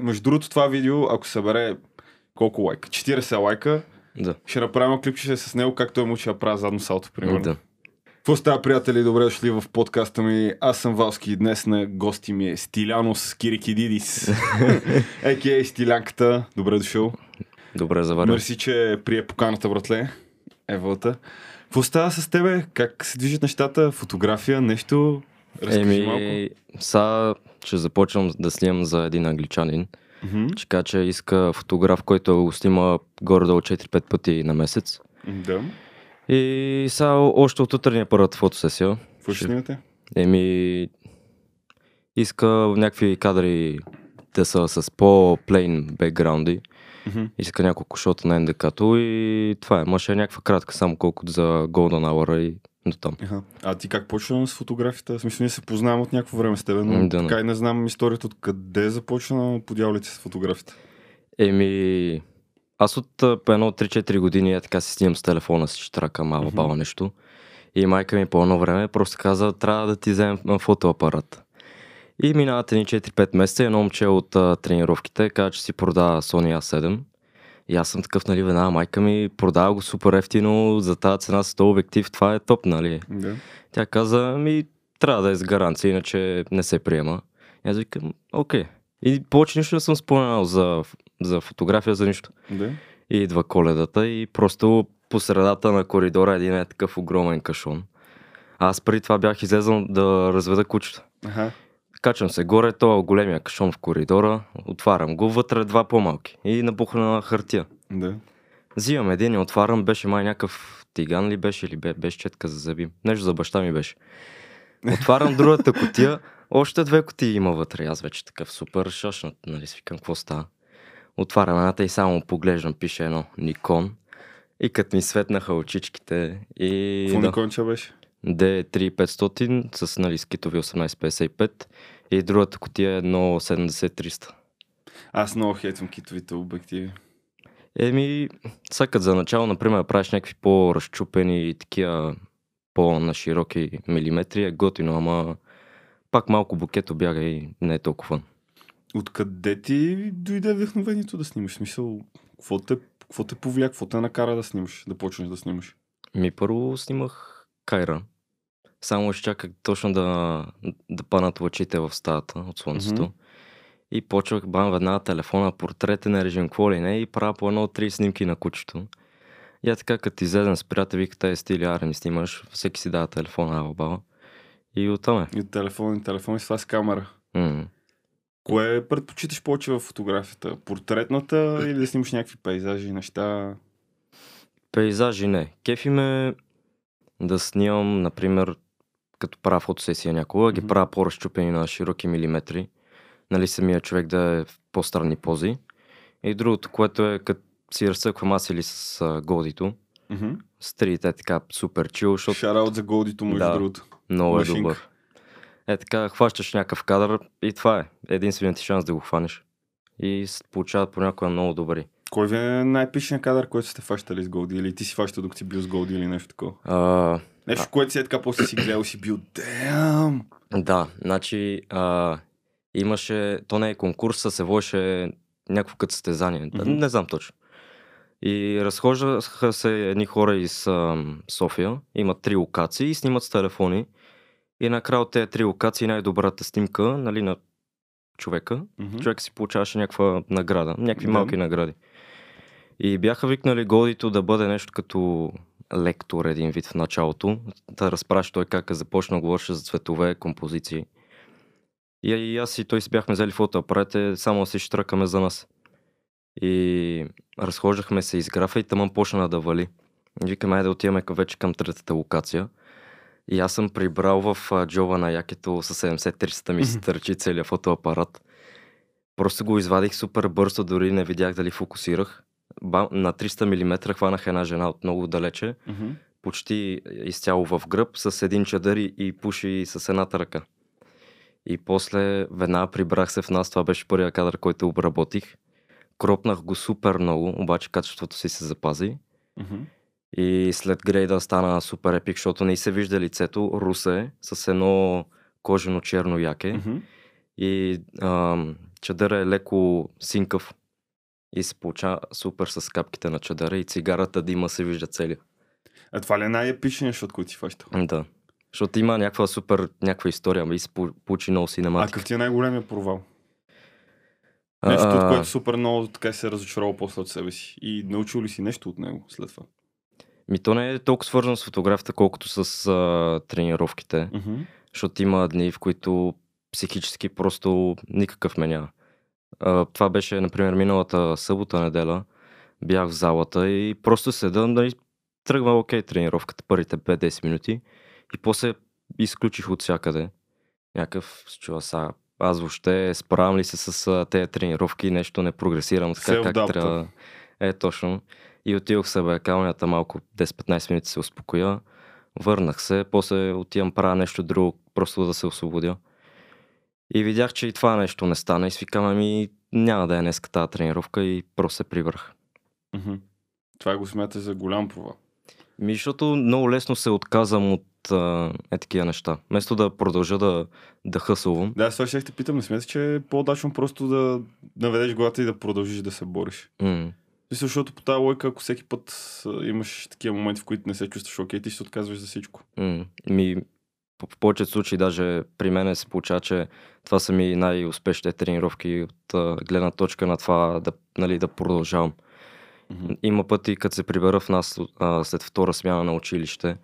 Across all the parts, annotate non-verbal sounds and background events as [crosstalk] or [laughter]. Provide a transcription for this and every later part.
Между другото, това видео, ако събере колко лайка? 40 лайка, Да. ще направим клипче с него, както той му ще направи задно салто, примерно. Да. Какво става, приятели? Добре дошли в подкаста ми. Аз съм Валски и днес на гости ми е Стилянос Кирикидидис. [laughs] А.К.А. Стилянката. Добре дошъл. Добре заварил. Мерси, че прие поканата, братле. Евалта. Какво става с тебе? Как се движат нещата? Фотография, нещо? Разкажи малко. Еми, сега ще започвам да снимам за един англичанин. Ще кажа, че иска фотограф, който го снима горе-долу 4-5 пъти на месец. Да. И сега още от утре ни е първата фотосесия. Какво ще снимате? Еми, иска някакви кадри да са с по-плейн бекграунди. Мгм. Иска няколко шота на ендекато и това е. Може е някаква кратка, само колкото за Golden Hour и до там. Аха. А ти как почна с фотографията? Смисъл, ние се познавам от някакво време с тебе, но да, така и не знам историята от къде започна по дяволите с фотографията. Еми, аз от едно 3-4 години е така си снимам с телефона си, ще трака мала Мгм. баба нещо. И майка ми по едно време просто каза, трябва да ти вземем фотоапарат. И минават едни 4-5 месеца, и едно момче от а, тренировките каза, че си продава Sony A7. И аз съм такъв, нали, веднага майка ми продава го супер ефтино, за тази цена с този обектив, това е топ, нали? Да. Тя каза, ми трябва да е с гаранция, иначе не се приема. И аз викам, окей. И повече нищо не съм споменал за, за фотография, за нищо. Да. И идва коледата и просто по средата на коридора един е такъв огромен кашон. Аз преди това бях излезъл да разведа кучета. Аха. Качвам се горе, то е големия кашон в коридора, отварям го, вътре два по-малки и набухна хартия. Да. Взимам един и отварям, беше май някакъв тиган ли беше или бе, беше четка за зъби. Нещо за баща ми беше. Отварям другата котия, още две котии има вътре. Аз вече такъв супер шашнат, нали си викам, какво става. Отварям едната и само поглеждам, пише едно Никон. И като ми светнаха очичките и Какво да, Никонча беше? D3500 с нали, скитови 1855 и другата котия е едно 70-300. Аз много хейтвам китовите обективи. Еми, сега като за начало, например, правиш някакви по-разчупени и такива по-нашироки милиметри е готино, ама пак малко букето бяга и не е толкова. Откъде ти дойде вдъхновението да снимаш? Смисъл, какво те, какво те повлия, какво те накара да снимаш, да почнеш да снимаш? Ми първо снимах Кайра. Само ще чаках точно да, да панат лъчите в стаята от слънцето. Мгм. И почвах бам веднага телефона, портретен режим, какво ли не, и правя по едно три снимки на кучето. И е така, като излезем с приятел, вика, тези стили, аре не снимаш, всеки си дава телефона, ала баба. И оттам е. И телефон, и телефон и с това с камера. М. Кое предпочиташ повече в фотографията? Портретната или да снимаш някакви пейзажи, неща? Пейзажи не. Кефи ме да снимам, например, като правя фотосесия някога, ги Мгм. правя по-разчупени на широки милиметри. Нали, самия човек да е в по-странни пози. И другото, което е като си разсъквам аз или с а, голдито, Мгм. с трите е така супер чил, защото Шараут за голдито, между Да. другото. много е машинка. добър. Е така, хващаш някакъв кадър и това е. Единственият ти шанс да го хванеш. И получават понякога много добри. Кой ви е най-пишният кадър, който сте фащали с голди? Или ти си фащал докато си бил с голди или нещо такова? А, Нещо, което си е така, после си гледал си бил, дем! Да, значи а, имаше, то не е конкурс, а се водеше някакво като състезание. Мгм. Не знам точно. И разхождаха се едни хора из а, София, имат три локации и снимат с телефони. И накрая от тези три локации най-добрата снимка нали, на човека, Мгм. човек си получаваше някаква награда, някакви Да. малки награди. И бяха викнали Годито да бъде нещо като лектор един вид в началото, да разпраща той как е започнал, говореше за цветове, композиции. И, и аз и той си бяхме взели фотоапарате, само си штракаме за нас. И разхождахме се из графа и тъмън почна да вали. Викаме, айде да отиваме вече към третата локация. И аз съм прибрал в а, джоба на якето с 70-300 ми се Мгм. търчи целият фотоапарат. Просто го извадих супер бързо, дори не видях дали фокусирах. Ба, на 300 мм хванах една жена от много далече, Мгм. почти изцяло в гръб, с един чадър и- и пуши с едната ръка. И после веднага прибрах се в нас, това беше първия кадър, който обработих. Кропнах го супер много, обаче качеството си се запази. Мгм. И след грейда стана супер епик, защото не се вижда лицето. Русе с едно кожено черно яке. Мгм. И ам, чадъра е леко синкав и се получава супер с капките на чадъра и цигарата дима се вижда целия. А това ли е най-епичният шот, който си фащал? Да. Защото има някаква супер, някаква история, ами се получи много А синематика. какъв ти е най-големия провал? Нещо, от което супер много така се е разочаровал после от себе си. И научил ли си нещо от него след това? Ми то не е толкова свързано с фотографията, колкото с а, тренировките. Мгм. Защото има дни, в които психически просто никакъв ме няма. Това беше, например, миналата събота, неделя. Бях в залата и просто седа, нали, тръгва окей тренировката, първите 5-10 минути. И после изключих от всякъде. Някакъв с чува са. Аз въобще справям ли се с тези тренировки, нещо не прогресирам така как трябва. Е, точно. И отидох се бе, калнята малко 10-15 минути се успокоя. Върнах се, после отивам правя нещо друго, просто да се освободя. И видях, че и това нещо не стана и свикам, ами няма да е днес тази тренировка и просто се прибрах. Мгм. Това го смята за голям провал. Ми, защото много лесно се отказвам от а, е такива неща. Вместо да продължа да, да хъсълвам. Да, сега ще те питам, не смяташ, че е по-удачно просто да наведеш главата и да продължиш да се бориш. Мисля, защото по тази лойка, ако всеки път имаш такива моменти, в които не се чувстваш окей, ти ще се отказваш за всичко. М. Ми, в повечето случаи даже при мен се получава, че това са ми най-успешните тренировки от гледна точка на това да, нали, да продължавам. Мгм. Има пъти, като се прибера в нас а, след втора смяна на училище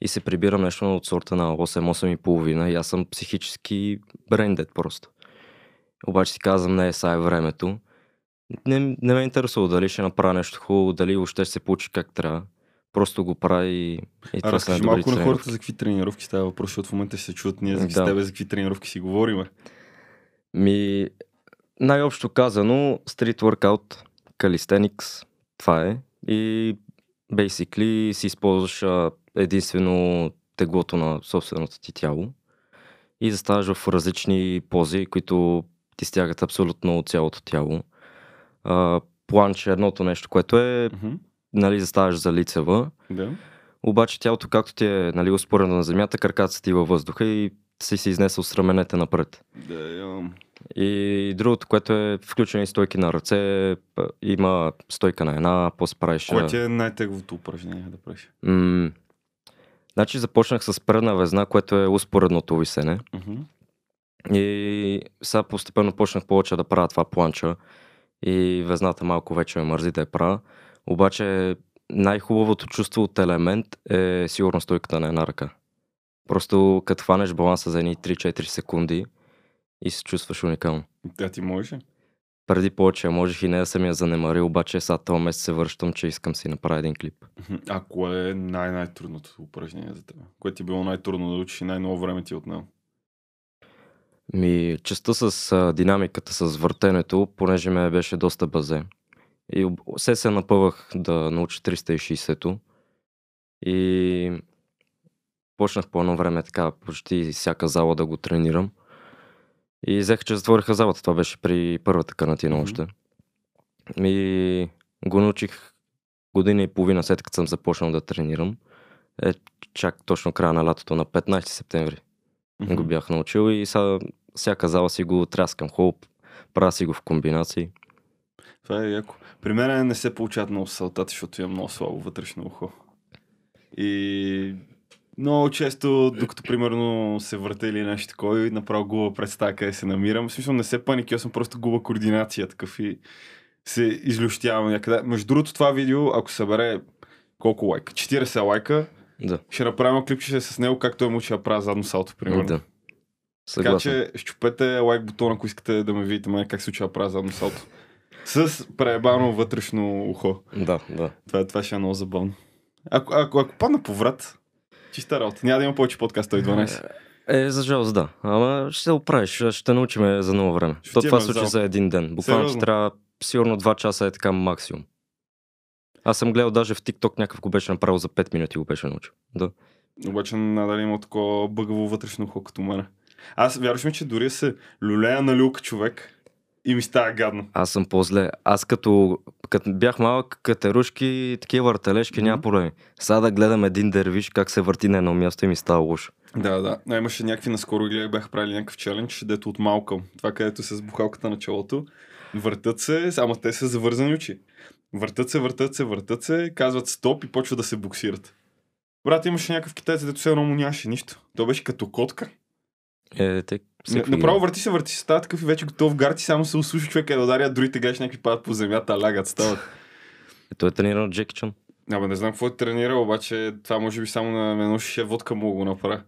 и се прибирам нещо от сорта на 8-8 и половина и аз съм психически брендед просто. Обаче си казвам, не, сега е времето. Не, не ме интересува дали ще направя нещо хубаво, дали въобще ще се получи как трябва. Просто го правя и, и А това са малко на хората за какви тренировки става въпрос, защото в момента ще се чуят ние Да. с тебе за какви тренировки си говориме. Ми, най-общо казано, стрит workout, calisthenics, това е. И basically си използваш единствено теглото на собственото ти тяло и заставаш в различни пози, които ти стягат абсолютно цялото тяло. А, планч е едното нещо, което е, Мгм. Нали, заставаш за лицева, Да. обаче тялото както ти е, нали, успорено на земята, краката са ти във въздуха и си се изнесъл с раменете напред. Да, ям. И другото, което е включени стойки на ръце, има стойка на една, после правиш... Кое ти е най-теговото упражнение да правиш? м- значи започнах с предна везна, което е успоредното висене. Мгм. И сега постепенно почнах повече да правя това планча. И везната малко вече ме мързи да я правя. Обаче най-хубавото чувство от елемент е сигурно стойката на една ръка. Просто като хванеш баланса за едни 3-4 секунди и се чувстваш уникално. Да, ти можеш. ли? Преди повече можех и не да съм я занемарил, обаче сега този месец се връщам, че искам си направя един клип. А кое е най-най-трудното упражнение за теб? Кое ти е било най-трудно да учиш и най-много време ти е отнело? Ми, частта с а, динамиката, с въртенето, понеже ме беше доста базе. И се се напъвах да науча 360-то. И почнах по едно време така, почти всяка зала да го тренирам. И взех, че затвориха залата. Това беше при първата карантина Мгм. още. И го научих година и половина след като съм започнал да тренирам. Е, чак точно края на лятото на 15 септември Мгм. го бях научил и сега всяка зала си го тряскам хубаво, правя си го в комбинации. Това е яко. При мен не се получават много салтати, защото имам много слабо вътрешно ухо. И много често, докато примерно се върта или нещо такова, и направо губа представа къде се намирам. В смисъл не се паникя, съм просто губа координация такъв и се излющявам някъде. Между другото това видео, ако събере колко лайка? 40 лайка, Да, ще направим клипче с него, както е мучи да правя задно салто, примерно. да. Така Съгласен. че щупете лайк бутона, ако искате да ме видите мен как се уча правя задно салто. С преебано вътрешно ухо. Да, да. Това, това ще е много забавно. Ако, ако, ако падна по врат, чиста работа. Няма да има повече подкаст 112. Е, за жалост, да. Ама ще се оправиш, ще научим за ново време. Ще То това случи за един ден. Буквално ще трябва сигурно 2 часа е така максимум. Аз съм гледал даже в TikTok някакъв го беше направил за 5 минути го беше научил. Да. Обаче надали има такова бъгаво вътрешно ухо като мене. Аз вярваш ми, че дори се люлея на люлка човек и ми става гадно. Аз съм по-зле. Аз като, като бях малък, катерушки, такива въртележки, Мгм. няма проблеми. Сега да гледам един дервиш как се върти на едно място и ми става лошо. Да, да. А, имаше някакви наскоро или бяха правили някакъв челендж, дето от Малкъм. Това където с бухалката на челото. Въртат се, ама те са завързани очи. Въртат се, въртат се, въртат се, казват стоп и почват да се буксират. Брат, имаше някакъв китаец, дето все едно му нямаше нищо. Той беше като котка. Е, те, всеки- направо върти се, върти се, става такъв и вече готов гарти, само се услуша човека е да ударя, другите гледаш някакви падат по земята, лягат, стават. Е, той е тренирал Джеки Чан. Абе, не знам какво е тренирал, обаче това може би само на едно шише водка мога го направя.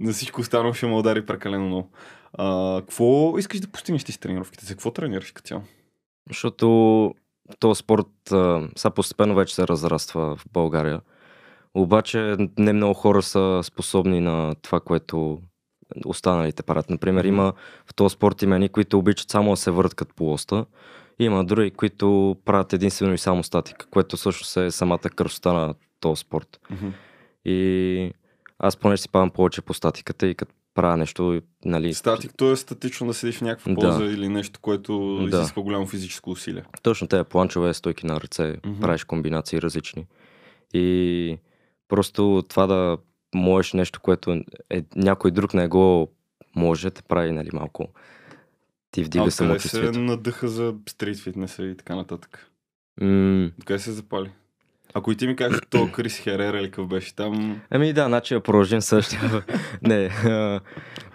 На всичко останало ще ме удари прекалено много. А, какво искаш да постигнеш ти с тренировките? За какво тренираш като цяло? Защото този спорт а, сега постепенно вече се разраства в България. Обаче не много хора са способни на това, което останалите правят. Например, има в този спорт има едни, които обичат само да се върткат по оста. Има други, които правят единствено и само статика, което всъщност е самата красота на този спорт. И аз поне си падам повече по статиката и като правя нещо, нали... Статик, то е статично да седиш в някаква Да. поза или нещо, което Да. изисква голямо физическо усилие. Точно тези планчове, стойки на ръце, Мгм. правиш комбинации различни. И просто това да можеш нещо, което е, някой друг не го може, те прави нали, малко ти А вдига откъде се надъха за стрит фитнеса и така нататък? М, Откъде се запали? Ако и ти ми кажеш, то Крис Херера или какъв беше там, Ами да, значи да продължим същия. [laughs] не, а,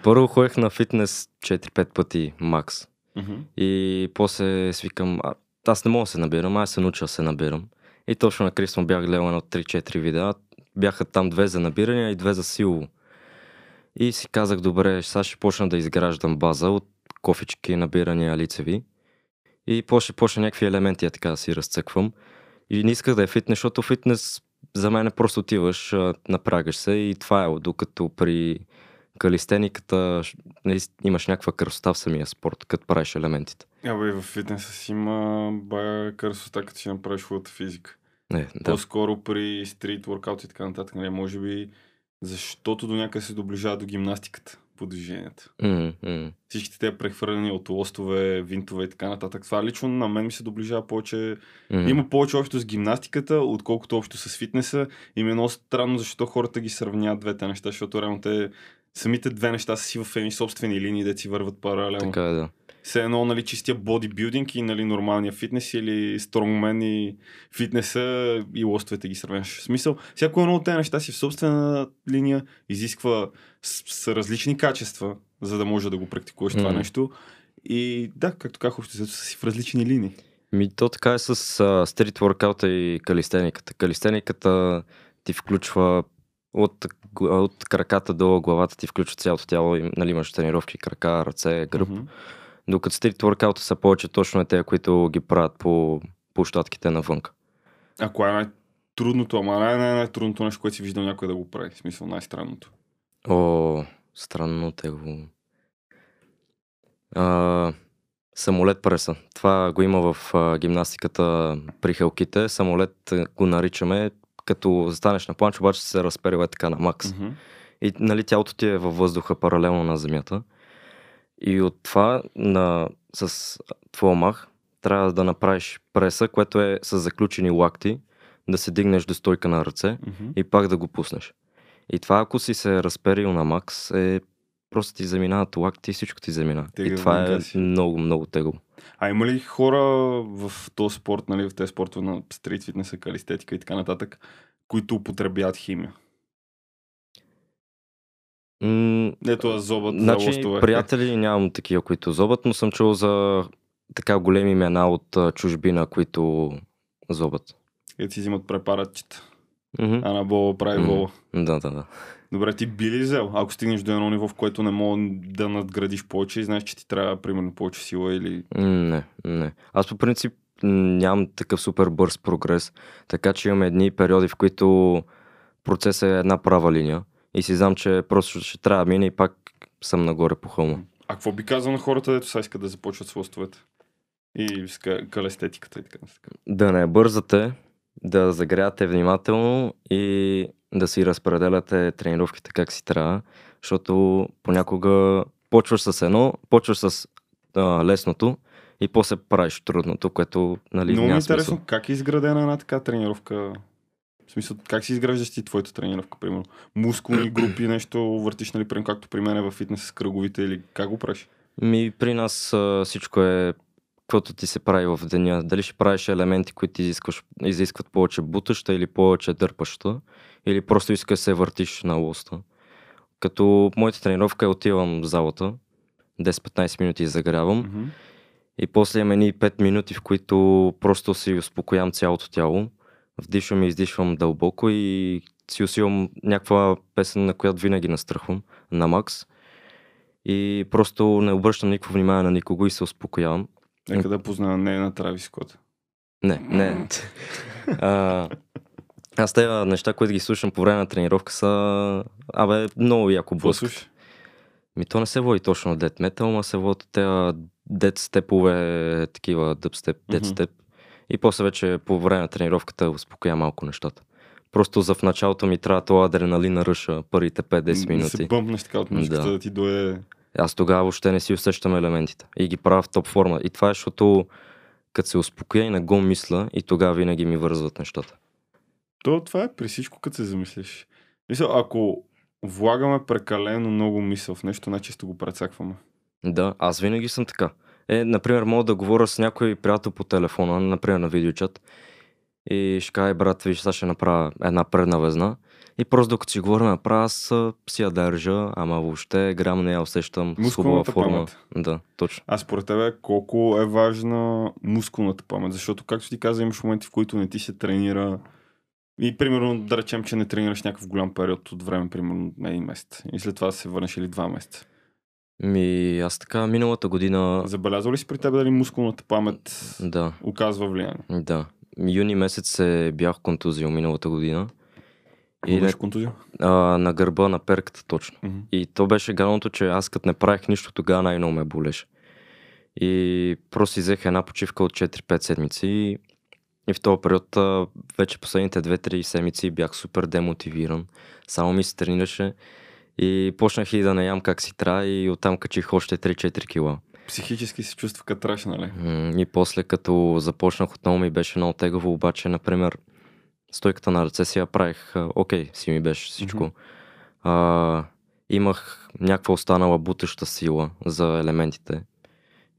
първо ходех на фитнес 4-5 пъти макс. мгм, И после свикам, а, аз не мога да се набирам, аз се науча да се набирам. И точно на Крис му бях гледал едно 3-4 видеа. Бяха там две за набиране и две за силово. И си казах, добре, сега ще почна да изграждам база от кофички, набирания, лицеви. И после почна някакви елементи, я така да си разцъквам. И не исках да е фитнес, защото фитнес за мен е просто отиваш, а, напрягаш се и това е. Докато при калистениката наист- имаш някаква красота в самия спорт, като правиш елементите. Абе, в фитнеса си има бая красота, като си направиш хубавата физика. Не, Да. По-скоро при стрит воркаут и така нататък, нали, може би, защото до някъде се доближава до гимнастиката по движенията. М, м. Всичките те прехвърляни от лостове, винтове и така нататък. Това лично на мен ми се доближава повече. М. Има повече общо с гимнастиката, отколкото общо с фитнеса. И ми е много странно, защо хората ги сравняват двете неща, защото реално те самите две неща са си в едни собствени линии, де си върват паралелно. Така е, да. Все едно, нали, чистия бодибилдинг и нали, нормалния фитнес или стронгмен и фитнеса и лостовете ги сравняваш. В смисъл, всяко едно от тези неща си в собствена линия изисква с, с различни качества, за да може да го практикуваш това Мгм. нещо. И да, както казах, общо са си в различни линии. Ми, то така е с стрит воркаута и калистениката. Калистениката ти включва от, от краката до главата ти включва цялото тяло. Нали, имаш тренировки, крака, ръце, гръб. Мгм. Докато стрит воркаута са повече точно те, които ги правят по площадките навън. А кое е най-трудното, ама най- най- най-трудното нещо, което си виждал някой да го прави? В смисъл най-странното. О, странно те го. А, самолет преса. Това го има в а, гимнастиката при хелките. Самолет го наричаме, като застанеш на планч, обаче се разперива е така на макс. Мгм. И нали, тялото ти е във въздуха паралелно на земята. И от това на, с твоя мах трябва да направиш преса, което е с заключени лакти, да се дигнеш до стойка на ръце Мгм. и пак да го пуснеш. И това, ако си се разперил на макс, е просто ти заминават лакти и всичко ти заминава. Тегаво, и това е много, много тегаво. А има ли хора в този спорт, нали, в тези спортове на стрит фитнеса, калистетика и така нататък, които употребяват химия? М- Ето аз зобът Значи, за приятели нямам такива, които зобат, но съм чул за така големи имена от а, чужбина, които зобат. Ето си взимат препаратчета. Мгм. Анабола прави Мгм. вола. Да, да, да. Добре, ти би ли взел, ако стигнеш до едно ниво, в което не мога да надградиш повече и знаеш, че ти трябва примерно повече сила или... Не, не. Аз по принцип нямам такъв супер бърз прогрес, така че имам едни периоди, в които процесът е една права линия и си знам, че просто ще трябва да мине и пак съм нагоре по хълма. А какво би казал на хората, дето сега искат да започват с лостовете? И с ка- калестетиката и така. Да не бързате, да загрявате внимателно и да си разпределяте тренировките как си трябва, защото понякога почваш с едно, почваш с а, лесното и после правиш трудното, което нали, Много е няма интересно смисъл. как е изградена една така тренировка В смисъл, как си изграждаш ти твоята тренировка, примерно? Мускулни [clears throat] групи, нещо въртиш, нали, примерно, както при мен е в фитнес с кръговите или как го правиш? Ми, при нас а, всичко е каквото ти се прави в деня. Дали ще правиш елементи, които изискваш, изискват повече бутаща или повече дърпаща, или просто искаш да се въртиш на лоста. Като моята тренировка е отивам в залата, 10-15 минути загрявам Мгм. и после имам едни 5 минути, в които просто си успокоявам цялото тяло. Вдишвам и издишвам дълбоко и си усилвам някаква песен, на която винаги настрахвам, на макс. И просто не обръщам никакво внимание на никого и се успокоявам. Нека да позная не на Траvis Скот. Не, не. а, аз тези неща, които ги слушам по време на тренировка са... Абе, много яко блъскат. Ми то не се води точно на дед метал, ма се води тези дед степове, такива дъбстеп, Мгм. степ. И после вече по време на тренировката успокоя малко нещата. Просто за в началото ми трябва това адреналин на ръша първите 5-10 Да се минути. бъмпнеш така от мишката Да. да. ти дойде. Аз тогава въобще не си усещам елементите. И ги правя в топ форма. И това е, защото като се успокоя и не го мисля, и тогава винаги ми вързват нещата. То, това е при всичко, като се замислиш. Мисля, ако влагаме прекалено много мисъл в нещо, най-често го прецакваме. Да, аз винаги съм така. Е, например, мога да говоря с някой приятел по телефона, например на видеочат, и ще кажа, «Е, брат, виж, сега ще направя една предна везна. И просто докато си говорим, направя, аз си я държа, ама въобще грам не я усещам с хубава форма. памет. Да, точно. А според тебе колко е важна мускулната памет? Защото, както ти каза, имаш моменти, в които не ти се тренира и примерно да речем, че не тренираш някакъв голям период от време, примерно на един месец. И след това се върнеш или два месеца. Ми, аз така миналата година... Забелязва ли си при теб дали мускулната памет Да, оказва влияние? да. Юни месец се бях контузил миналата година. И И беше контузия? а, на гърба, на перката точно. Мгм. И то беше гадното, че аз като не правих нищо, тогава най-много ме болеше. И просто взех една почивка от 4-5 седмици и, и в този период вече последните 2-3 седмици бях супер демотивиран. Само ми се тренираше и почнах и да не ям как си трябва и оттам качих още 3-4 кила. Психически се чувства катраш, нали? М, И после като започнах отново ми беше много тегаво, обаче, например, стойката на ръце си я правих, окей, си ми беше всичко. Мгм. А, имах някаква останала бутаща сила за елементите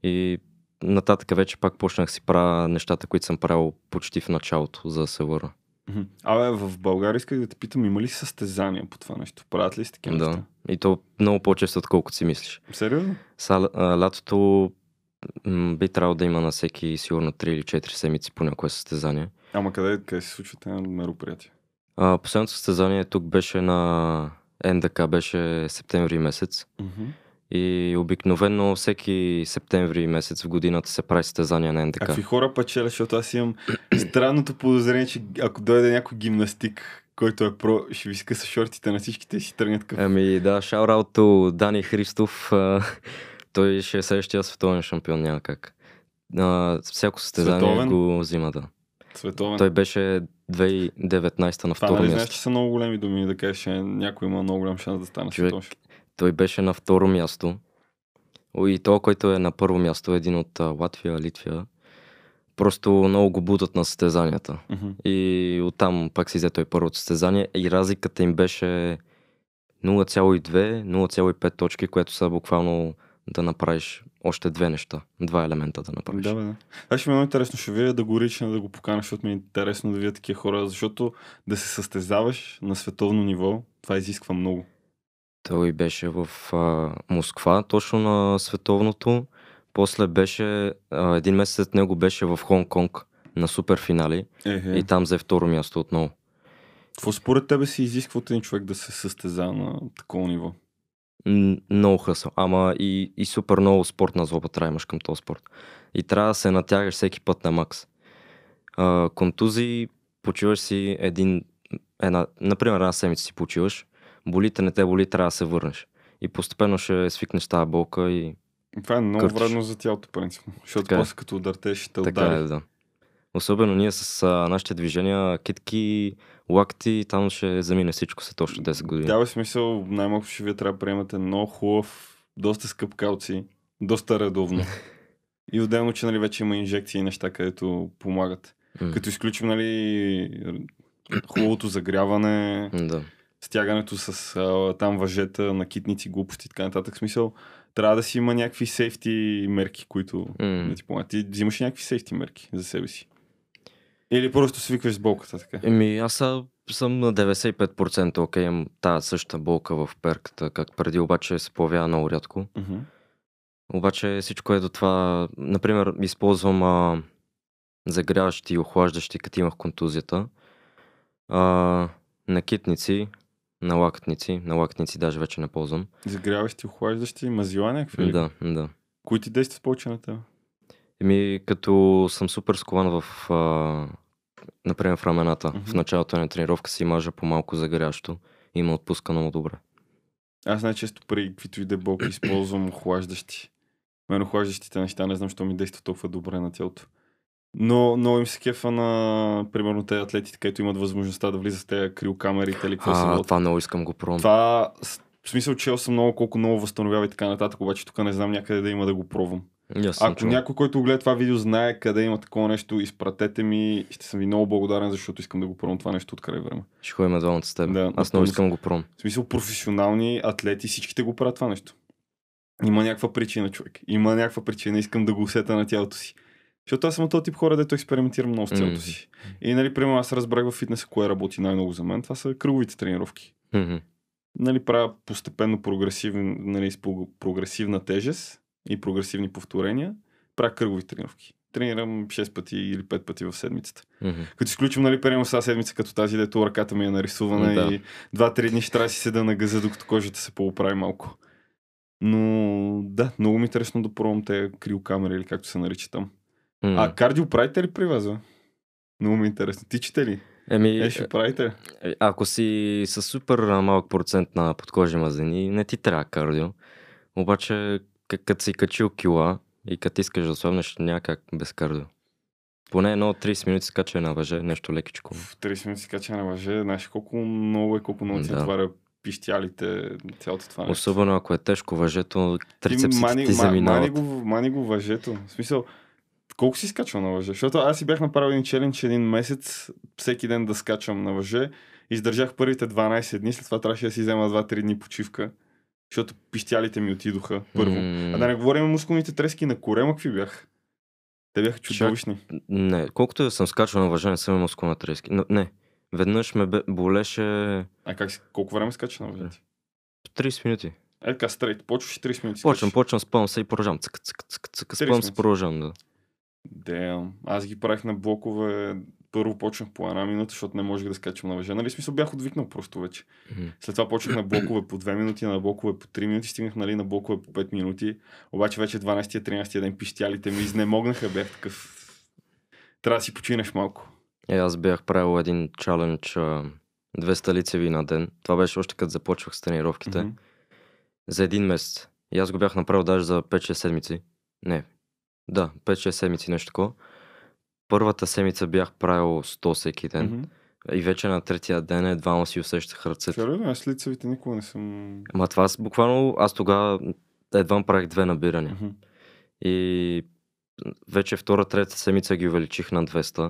и нататък вече пак почнах си правя нещата, които съм правил почти в началото, за да се върна. Абе, в България исках да те питам, има ли състезания по това нещо? Правят ли си такива Да. И то много по-често, отколкото си мислиш. Сериозно? Са, лятото би трябвало да има на всеки сигурно 3 или 4 седмици по някое състезание. Ама къде, къде се случват тези мероприятия? А, последното състезание тук беше на НДК, беше септември месец. И обикновено всеки септември месец в годината се прави състезание на НДК. Какви хора печеля, защото аз имам странното подозрение, че ако дойде някой гимнастик, който е про, ще ви скъса шортите на всичките и си тръгнат към... Ами да, шаурауто Дани Христов. Той ще е следващия световен шампион, няма как. А, всяко състезание Световен? го взима, да. Световен. Той беше 2019 на Това второ нали знаеш, място. че са много големи думи да кажеш, че някой има много голям шанс да стане Човек, световен. Той беше на второ място. И то, който е на първо място, е един от Латвия, Литвия. Просто много го будат на състезанията. Мгм. И оттам пак си взе той първото състезание и разликата им беше 0,2, 0,5 точки, което са буквално да направиш още две неща, два елемента да направиш. Да, бе, да. Това ще ми е много интересно. Ще видя да го рична, да го поканя, защото ми е интересно да видя такива хора, защото да се състезаваш на световно ниво, това изисква много. Той беше в а, Москва, точно на световното. После беше, а, един месец след него беше в Хонг-Конг на суперфинали Ехе. и там взе второ място отново. Какво според тебе се изисква от един човек да се състезава на такова ниво? Много хъсъл. Ама и, и супер много спортна злоба трябва имаш към този спорт. И трябва да се натягаш всеки път на макс. А, контузии, почиваш си един, една, например, една седмица си почиваш, болите не те боли, трябва да се върнеш. И постепенно ще свикнеш тази болка и Това е много Къртиш. вредно за тялото, принципно. Защото Така е. после като удартеш, ще те така удари. е, да. Особено ние с а, нашите движения, китки, лакти, там ще замине всичко след още 10 години. Дава смисъл, най-малко ще вие трябва да приемате много хубав, доста скъп калци, доста редовно. [laughs] И отделно, че нали, вече има инжекции и неща, където помагат. Като изключим нали, хубавото загряване, Да. Стягането с а, там въжета, накитници, глупости и така нататък. Смисъл, трябва да си има някакви сейфти мерки, които М. да ти помагат. Ти взимаш някакви сейфти мерки за себе си. Или просто свикваш с болката така. Еми, аз съм на 95% окей, имам тази същата болка в перката, как преди, обаче се появява много рядко. Мгм. Обаче всичко е до това, например, използвам а, загряващи и охлаждащи, като имах контузията. А, накитници, налакътници, налакътници даже вече не ползвам. Загряващи, охлаждащи, мазила някакви. Да, да. Кои ти действат повече на теб? Еми, като съм супер скован в, а, например, в рамената. Мгм. В началото на тренировка си мажа по-малко загрящо и ме отпуска много добре. Аз най-често при каквито и да е болки използвам охлаждащи. Мен охлаждащите неща не знам, защо ми действат толкова добре на тялото. Но много им се кефа на, примерно, тези атлети, където имат възможността да влизат в тези криокамерите или какво се водят. това много искам го пробвам. Това, с- в смисъл, че съм много колко много възстановява и така нататък, обаче тук не знам някъде да има да го пробвам. Съм Ако чул. някой, който гледа това видео, знае къде има такова нещо, изпратете ми. Ще съм ви много благодарен, защото искам да го пробвам това нещо от край време. Ще ходим двамата с теб. Да, Аз много искам да го пробвам. В смисъл, професионални атлети, всичките го правят това нещо. Има някаква причина, човек. Има някаква причина, искам да го усета на тялото си. Защото аз съм от този тип хора, дето експериментирам много с тялото си. И, нали, примерно, аз разбрах в фитнеса, кое работи най-много за мен. Това са кръговите тренировки. Мгм. Нали, правя постепенно прогресивен, нали, с прогресивна тежест и прогресивни повторения. Правя кръгови тренировки. Тренирам 6 пъти или 5 пъти в седмицата. Мгм. Като изключим, нали, приема сега седмица като тази, дето ръката ми е нарисувана Да. и два-три дни ще трябва да си седа на газа, докато кожата се поуправи малко. Но да, много ми е интересно да пробвам те криокамери или както се нарича там. А кардио правите ли при вас, бе? Много ми е интересно. Тичате ли? Еми, Е, ще правите е, ако си с супер малък процент на подкожни мазнини, не ти трябва кардио. Обаче, като си качил кила и като искаш да слабнеш, няма как без кардио. Поне едно 30 минути скачане на въже, нещо лекичко. В 30 минути си кача на въже. Знаеш колко много е, колко много ти Да. отваря пищялите, цялото това. Особено ако е тежко въжето, Ти трицепсите мани, ти ма- мани, заминават. го, мани го въжето. В смисъл, колко си скачал на въже? Защото аз си бях направил един челендж един месец, всеки ден да скачам на въже. Издържах първите 12 дни, след това трябваше да си взема 2-3 дни почивка. Защото пищялите ми отидоха първо. М, А да не говорим мускулните трески на корема, какви бях. Те бяха чудовищни. Не, колкото да съм скачал на въже, не съм имал скул на трески. Но, не, веднъж ме бе, болеше А как колко време скача на въжете? 30 минути. Е, така стрейт. Почваш и 30 минути. Почвам, почвам, спъвам се и продължавам. Цък, цък, цък, цък, 30 спъвам се, продължавам, да. Damn. Аз ги правих на блокове. Първо почнах по една минута, защото не можех да скачам на въже. Нали, смисъл бях отвикнал просто вече. След това почнах на блокове по 2 минути, на блокове по 3 минути, стигнах нали, на блокове по 5 минути. Обаче вече 12-13 ден пищялите ми изнемогнаха, бях такъв. Трябва да си починеш малко. Е, аз бях правил един чалендж, а, 200 лицеви на ден. Това беше още като започвах с тренировките. Мгм. За един месец. И аз го бях направил даже за 5-6 седмици. Не. Да, 5-6 седмици, нещо такова. Първата седмица бях правил 100 всеки ден. Мгм. И вече на третия ден едва си усещах ръцете. Сериозно, аз лицевите никога не съм... Ама това с- буквално аз тогава едва правих две набирания. Мгм. И вече втора, трета седмица ги увеличих на 200.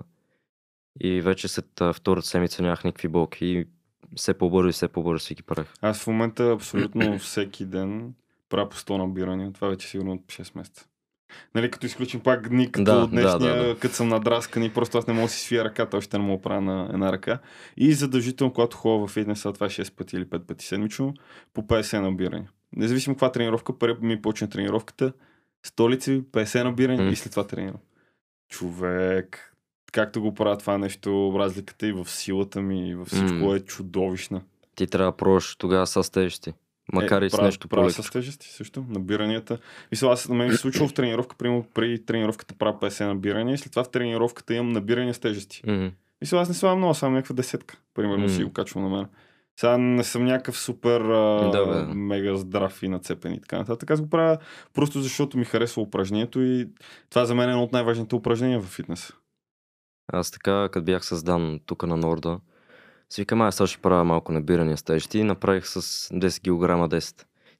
И вече след втората седмица нямах никакви болки. И все по-бързо и все по-бързо си ги правих. Аз в момента абсолютно всеки ден правя по 100 набирания. Това вече сигурно от 6 месеца. Нали, като изключим пак дни, като Да, днешния, да, да. като съм надраскан и просто аз не мога да си свия ръката, още не мога да правя на една ръка. И задължително, когато ходя в фитнеса, това е 6 пъти или 5 пъти седмично, по 50 набирания. Независимо каква тренировка, първо ми почне тренировката, столици, 50 набирания М. и след това тренирам. Човек, както го правя това нещо, разликата и в силата ми, и във всичко М. е чудовищна. Ти трябва да пробваш тогава с тежести. Макар и с правя- нещо правя по-леко. с тежести също, набиранията. Мисля, аз на мен се случва в тренировка, примерно при тренировката правя 50 набирания и след това в тренировката имам набирания с тежести. Мгм. Мисля, аз не слагам много, само някаква десетка. Примерно М. си го качвам на мен. Сега не съм някакъв супер а, Да, бе. мега здрав и нацепен и така нататък. Аз го правя просто защото ми харесва упражнението и това за мен е едно от най-важните упражнения в фитнеса. Аз така, като бях с Дан тук на Норда, си викам, аз сега ще правя малко набирания с тежести и направих с 10 кг 10.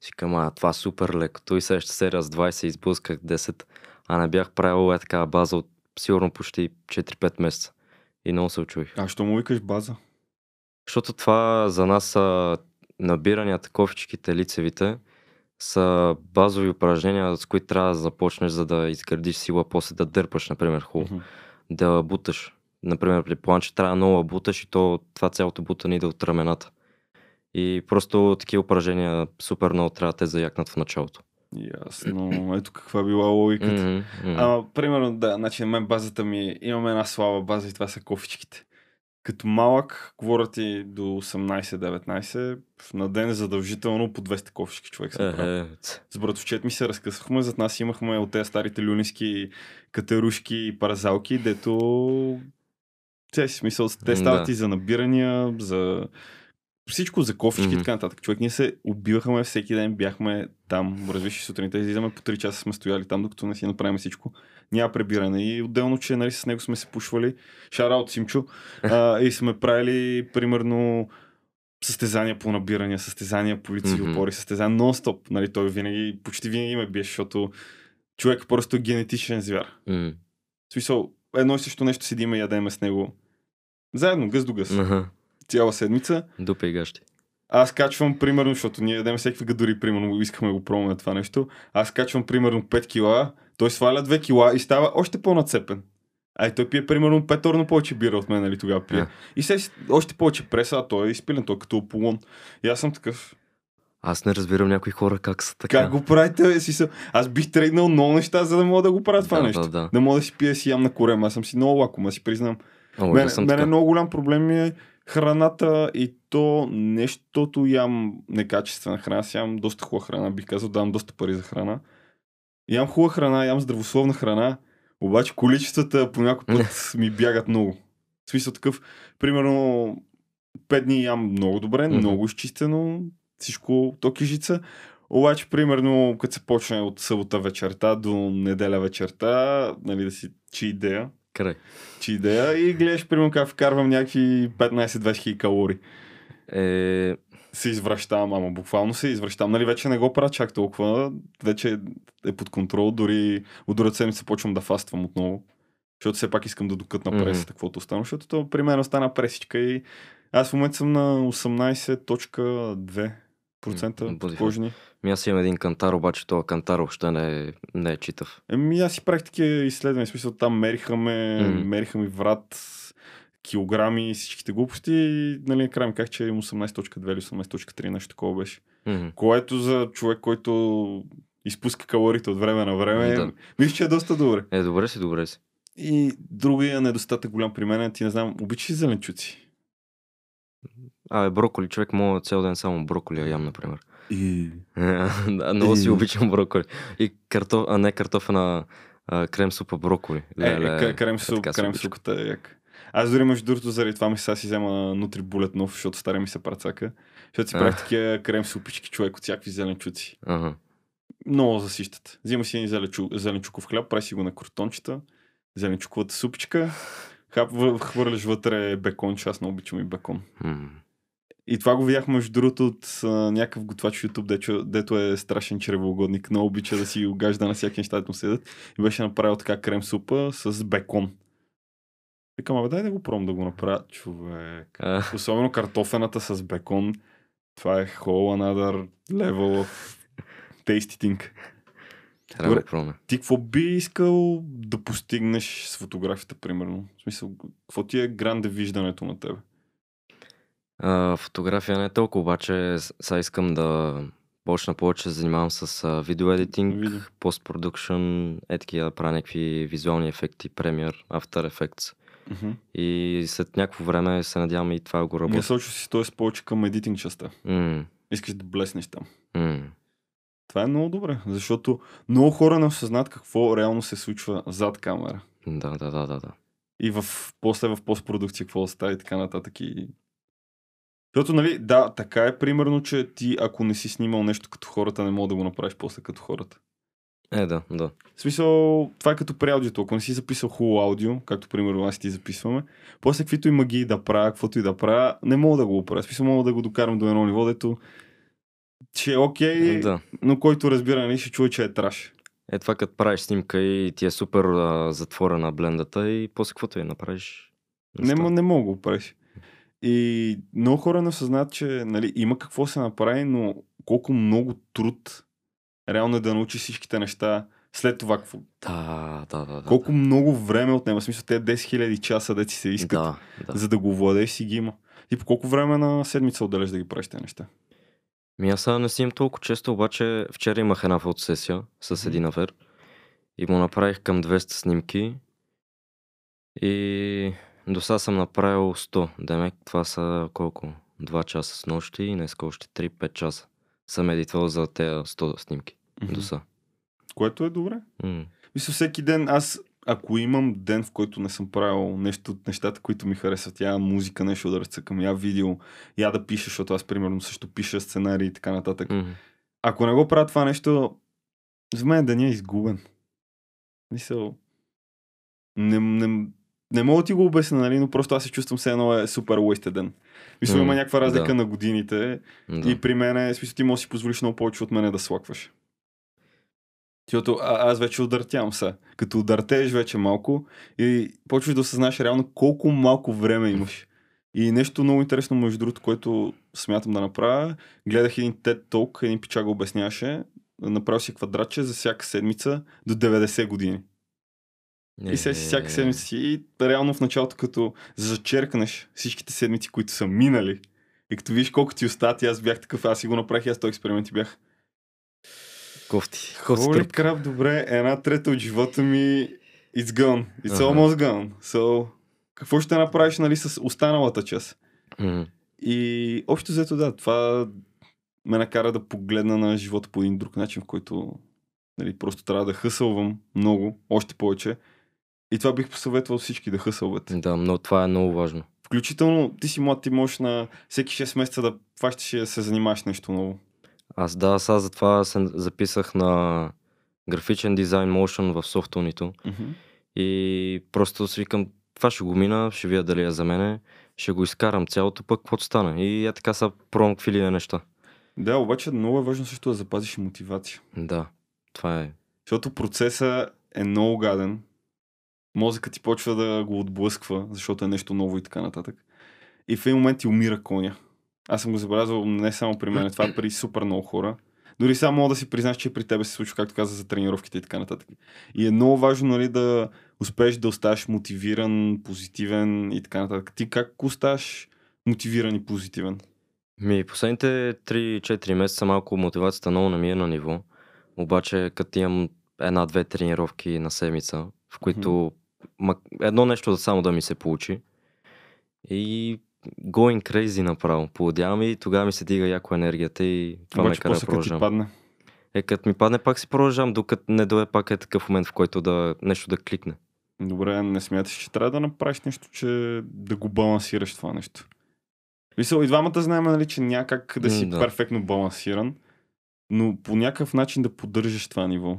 Си викам, а това е супер леко. Той следващата серия с 20 изблъсках 10, а не бях правил е така база от сигурно почти 4-5 месеца. И много се очуих. А що му викаш база? Защото това за нас са набиранията, кофичките, лицевите, са базови упражнения, с които трябва да започнеш, за да изградиш сила, после да дърпаш, например, хубаво. Мгм. Да буташ. Например, при планче трябва много буташ и то това цялото бутане иде от рамената. И просто такива упражнения супер много трябва да те заякнат в началото. Ясно. Ето каква била логиката. Мгм, мгм. Ама, примерно, да, значи на мен базата ми, имаме една слаба база и това са кофичките. Като малък, говоря ти до 18-19, на ден задължително по 200 кофички човек се прави. Е, ц- С братовчет ми се разкъсахме, зад нас имахме от тези старите люниски катерушки и паразалки, дето си смисъл, те стават да. и за набирания, за всичко, за кофички и Мгм. така нататък. Човек, ние се убивахме всеки ден, бяхме там, развиш сутринта, излизаме по 3 часа сме стояли там, докато не си направим всичко. Няма пребиране. И отделно, че нали, с него сме се пушвали, шара от Симчо, а, и сме правили примерно състезания по набирания, състезания по лицеви Мгм. опори, състезания нон-стоп. Нали, той винаги, почти винаги ме биеше, защото човек просто е генетичен звяр. м, В смисъл, едно и също нещо седиме и ядеме с него. Заедно, гъс до гъс. аха, Цяла седмица. Дупе и гащи. Аз качвам, примерно, защото ние ядем всеки гадори, примерно, искаме да го пробваме това нещо. Аз качвам, примерно, 5 кила, той сваля 2 кила и става още по-нацепен. А и той пие, примерно, петорно повече бира от мен, нали, тогава пие. А. И се още повече преса, а той е изпилен, той е като Аполон. И аз съм такъв. Аз не разбирам някои хора как са така. Как го правите? Си са... Аз бих тръгнал много неща, за да мога да го правя това да, нещо. Да, да. Да мога да си пия си ям на корема. Аз съм си много лаком, аз си признам. О, Мен, съм мен е много голям проблем е храната и то нещото ям некачествена храна. Аз ям доста хубава храна, бих казал, давам доста пари за храна. Ям хубава храна, ям здравословна храна, обаче количествата по някой път [laughs] ми бягат много. В смисъл такъв, примерно, 5 дни ям много добре, Мгм. много изчистено, всичко то кижица. Обаче, примерно, като се почне от събота вечерта до неделя вечерта, нали, да си чи идея, Край. че идея и гледаш, примерно, как вкарвам някакви 15-20 хиляди калории. Е, Се извръщавам, ама буквално се извръщавам. Нали, вече не го правя чак толкова, вече е под контрол, дори от другата седмица почвам да фаствам отново. Защото все пак искам да докътна пресата, каквото остана, защото то при мен остана пресичка и аз в момента съм на 18.2% Факт. кожни. ми аз имам един кантар, обаче този кантар въобще не е, не е читав. Еми аз си правих такива изследвания, смисъл там мериха ме, Мгм. мериха ми врат, килограми и всичките глупости и нали, накрая ми казах, че имам 18.2 или 18.3, нещо такова беше. Мгм. Което за човек, който изпуска калориите от време на време, Да. мисля, че е доста добре. Е, добре си, добре си. И другия недостатък голям при мен е, ти не знам, обичаш ли зеленчуци? Абе, броколи, човек мога цял ден само броколи ям, например. И... [laughs] да, много си И- обичам броколи. И картоф, а не картофена а, крем супа броколи. Е, Леле, е, крем, суп, така се крем супата е як. Аз дори между другото заради това ми сега си взема Нутрибулет нов, защото стария ми се працака. Защото си А. правих такива крем супички човек от всякакви зеленчуци. Ага. Много засищат. Взима си един зеленчу, зеленчуков хляб, прави си го на картончета, зеленчуковата супичка, хап, въ- хвърляш вътре бекон, че аз много обичам и бекон. М. И това го видях между другото от а, някакъв готвач в YouTube, дето, дето е страшен чревоугодник. Много обича да си огажда на всяки неща, му седят. И беше направил така крем супа с бекон. Викам, абе дай да го пробвам да го направя. Човек. А, Особено картофената с бекон. Това е whole another level of tasty thing. трябва да пробваме. Ти какво би искал да постигнеш с фотографията, примерно? В смисъл, какво ти е гранде виждането на тебе? А, фотография не е толкова, обаче с- сега искам да почна повече да се занимавам с а, видеоедитинг, Видео. постпродукшн, е такива да правя някакви визуални ефекти, Premiere, After Effects. Uh-huh. И след някакво време се надявам и това да го работя. Насочва си т.е. повече към едитинг частта. М, Искаш да блеснеш там. м. Това е много добре, защото много хора не осъзнат какво реално се случва зад камера. Да, да, да, да, да. И в, после в постпродукция какво става и така нататък. И... Защото, нали, да, така е примерно, че ти ако не си снимал нещо като хората, не мога да го направиш после като хората. Е, да, да. В смисъл, това е като при аудиото. Ако не си записал хубаво аудио, както примерно аз ти записваме, после каквито и магии да правя, каквото и да правя, не мога да го оправя. В смисъл, мога да го докарам до едно ниво, дето че е окей, да. но който разбира, нали, ще чуе, че е траш. Е това като правиш снимка и ти е супер а, затворена блендата и после каквото я направиш. Не, м- не мога да го правиш. И много хора не осъзнават, че нали, има какво се направи, но колко много труд реално е да научи всичките неща след това. Какво... Да, да, да. да Колко много време отнема. В смисъл, те 10 000 часа да ти се искат, да, да. за да го владееш си ги има. И по колко време на седмица отделяш да ги правиш тези неща? Ми аз сега не си им толкова често, обаче вчера имах една фотосесия с един авер и му направих към 200 снимки и до сега съм направил 100. Демек това са колко? 2 часа с нощи и днес още 3-5 часа съм едитвал за тези 100 снимки. Мгм. До сега. Което е добре. М. Мисля, всеки ден аз, ако имам ден, в който не съм правил нещо от нещата, които ми харесват, я музика, нещо да разцъкам, я видео, я да пиша, защото аз примерно също пиша сценарии и така нататък. Мгм. Ако не го правя това нещо, за мен деня е изгубен. Мисъл, не, не, не мога да ти го обясня, нали, но просто аз се чувствам все едно е супер уестен ден. Мисля, М, има някаква разлика да. на годините Да. и при мен е, смисъл, ти можеш да си позволиш много повече от мене да слакваш. Защото аз вече удъртявам са. Като удъртееш вече малко и почваш да осъзнаеш реално колко малко време имаш. И нещо много интересно, между другото, което смятам да направя, гледах един TED Talk, един пича го обясняваше, направил си квадратче за всяка седмица до 90 години. И сега си всяка седмица си и реално в началото, като зачеркнеш всичките седмици, които са минали и като видиш колко ти остават, и аз бях такъв, аз си го направих, и аз този експеримент и бях. Кофти. Холи крап, добре, една трета от живота ми it's gone. It's Ага. almost gone. So, какво ще направиш, нали, с останалата част? М. И общо взето, да, това ме накара да погледна на живота по един друг начин, в който нали, просто трябва да хъсълвам много, още повече. И това бих посъветвал всички да хъсълват. Да, но това е много важно. Включително ти си млад, ти можеш на всеки 6 месеца да фащаш и да се занимаваш нещо ново. Аз да, сега затова се записах на графичен дизайн Motion в софтунито и просто си викам, това ще го мина, ще видя дали е за мене, ще го изкарам цялото пък, каквото стане. И е така са пробвам какви ли не неща. Да, обаче много е важно също да запазиш мотивация. Да, това е. Защото процесът е много гаден. Мозъкът ти почва да го отблъсква, защото е нещо ново и така нататък. И в един момент ти умира коня. Аз съм го забелязал не само при мен, това е при супер много хора. Дори само мога да си признаеш, че при тебе се случва, както каза, за тренировките и така нататък. И е много важно нали, да успееш да оставаш мотивиран, позитивен и така нататък. Ти как оставаш мотивиран и позитивен? Ми, последните 3-4 месеца малко мотивацията много не ми е на ниво. Обаче, като имам една-две тренировки на седмица, в които едно нещо само да ми се получи и going crazy направо. Поудявам и тогава ми се дига яко енергията и това ме обаче кара да продължавам. падне. Е, като ми падне, пак си продължавам, докато не дойде пак е такъв момент, в който да нещо да кликне. Добре, не смяташ, че трябва да направиш нещо, че да го балансираш това нещо. Мисъл, и двамата знаем, нали, че няма как да си да. перфектно балансиран, но по някакъв начин да поддържаш това ниво.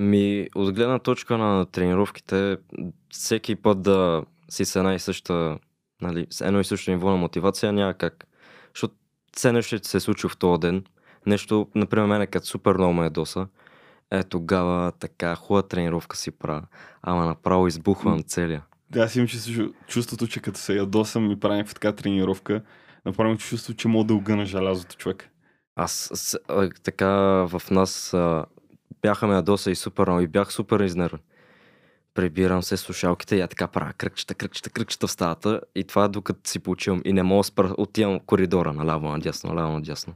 Ми, от гледна точка на тренировките, всеки път да си с една и съща, нали, с едно и също ниво на мотивация няма как. Защото все нещо ще се случи в този ден. Нещо, например, мене като супер много ме ядоса. Е, тогава така хубава тренировка си правя. Ама направо избухвам целия. Да, аз имам чувство- чувството, че като се ядосам и правя някаква така тренировка, направим чувство, че мога да огъна желязото човек. Аз с, а, така в нас а, бяха ме ядоса и супер много и бях супер изнервен. Прибирам се слушалките и я така правя кръгчета, кръгчета, кръгчета в стаята и това докато си почивам и не мога спра, отивам коридора наляво, надясно, наляво, надясно.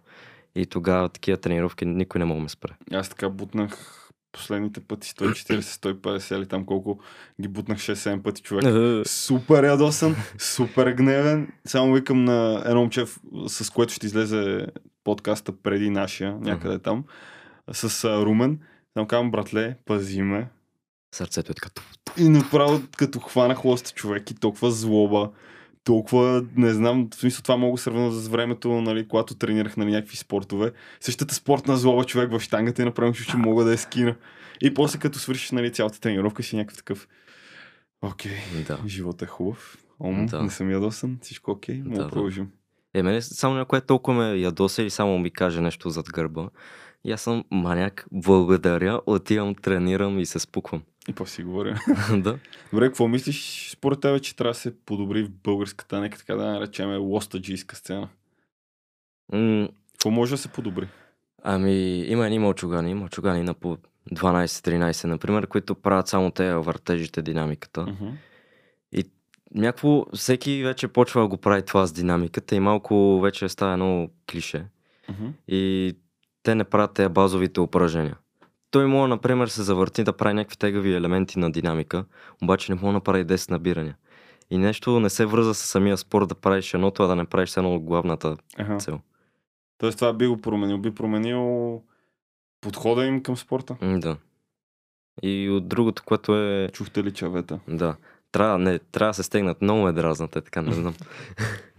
И тогава такива тренировки никой не мога ме спре. Аз така бутнах последните пъти 140-150 или там колко ги бутнах 6-7 пъти човек. Супер ядосан, супер гневен. Само викам на едно момче, с което ще излезе подкаста преди нашия, някъде там, с Румен. Там казвам, братле, пази ме. Сърцето е така. туф. И направо като хванах лоста човек и толкова злоба, толкова, не знам, в смисъл това мога да сравня с времето, нали, когато тренирах на някакви спортове. Същата спортна злоба човек в штангата и направо чу, че мога да я скина. И после като свършиш нали, цялата тренировка си някакъв такъв. Окей, Да. живот е хубав. Ом, Да. не съм ядосан, всичко окей, мога Да, да да. продължим. Е, мене само някое толкова ме ядоса или само ми каже нещо зад гърба, И аз съм маняк, благодаря, отивам, тренирам и се спуквам. И после си говоря. [laughs] да. Добре, какво мислиш според тебе, че трябва да се подобри в българската, нека така да наречем лостаджийска сцена? М, Какво може да се подобри? Ами, има едни мълчугани, мълчугани на по 12-13, например, които правят само те въртежите, динамиката. Мгм. Някакво, всеки вече почва да го прави това с динамиката и малко вече става едно клише. Мгм. И те не правят тези базовите упражнения. Той може, например, се завърти да прави някакви тегави елементи на динамика, обаче не може да направи 10 набирания. И нещо не се връза с самия спорт да правиш едното, а да не правиш едно от главната Аха. цел. Тоест това би го променил, би променил подхода им към спорта. Да. И от другото, което е... Чухте ли чавета? Да. Трябва, не, трябва да се стегнат. Много ме дразнат, е така, не знам. [laughs]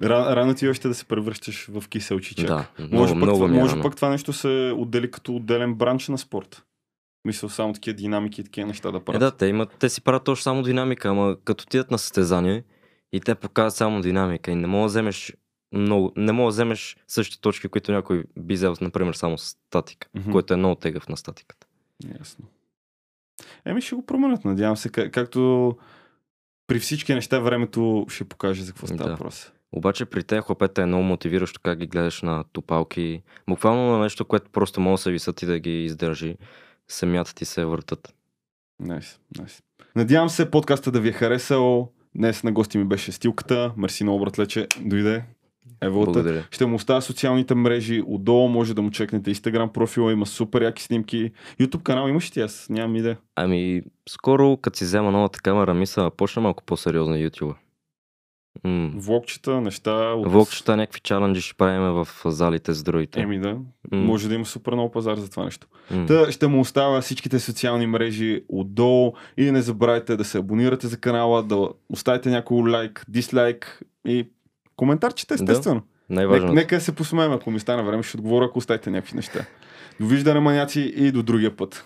Ра- Рано ти още да се превръщаш в киселчичак. да, много, Може, много, пък, това, ми е може рано. пък това нещо се отдели като отделен бранч на спорт. Мисля, само такива динамики и такива неща да Е, правят. да, те, имат, те си правят точно само динамика, ама като отидат на състезание и те показват само динамика и не мога да вземеш много, не мога да вземеш същите точки, които някой би взел, например, само с статика, Мгм. което е много тегъв на статиката. Ясно. Еми ще го променят, надявам се. Как, както при всички неща времето ще покаже за какво става Да. въпрос. Обаче при тези хлапета е много мотивиращо как ги гледаш на топалки. Буквално на нещо, което просто може да се висят и да ги издържи. Самята ти се въртат. Найс, найс. Надявам се подкаста да ви е харесал. Днес на гости ми беше Стилката. Мерси много, братле, че дойде. Благодаря. Ще му оставя социалните мрежи. Отдолу може да му чекнете Instagram профила. Има супер яки снимки. YouTube канал имаш ти? Аз нямам идея. Ами, скоро, като си взема новата камера, мисля, почна малко по-сериозно YouTube. М- Влогчета, неща. От... Влогчета, някакви чаленджи ще правим в залите с другите. Еми да. М. Може да има супер много пазар за това нещо. М. Та ще му оставя всичките социални мрежи отдолу и не забравяйте да се абонирате за канала, да оставите някой лайк, дислайк и коментарчета, естествено. Най-важното. Нека, нека се посмеем, ако ми стане време, ще отговоря, ако оставите някакви неща. Довиждане, маняци и до другия път.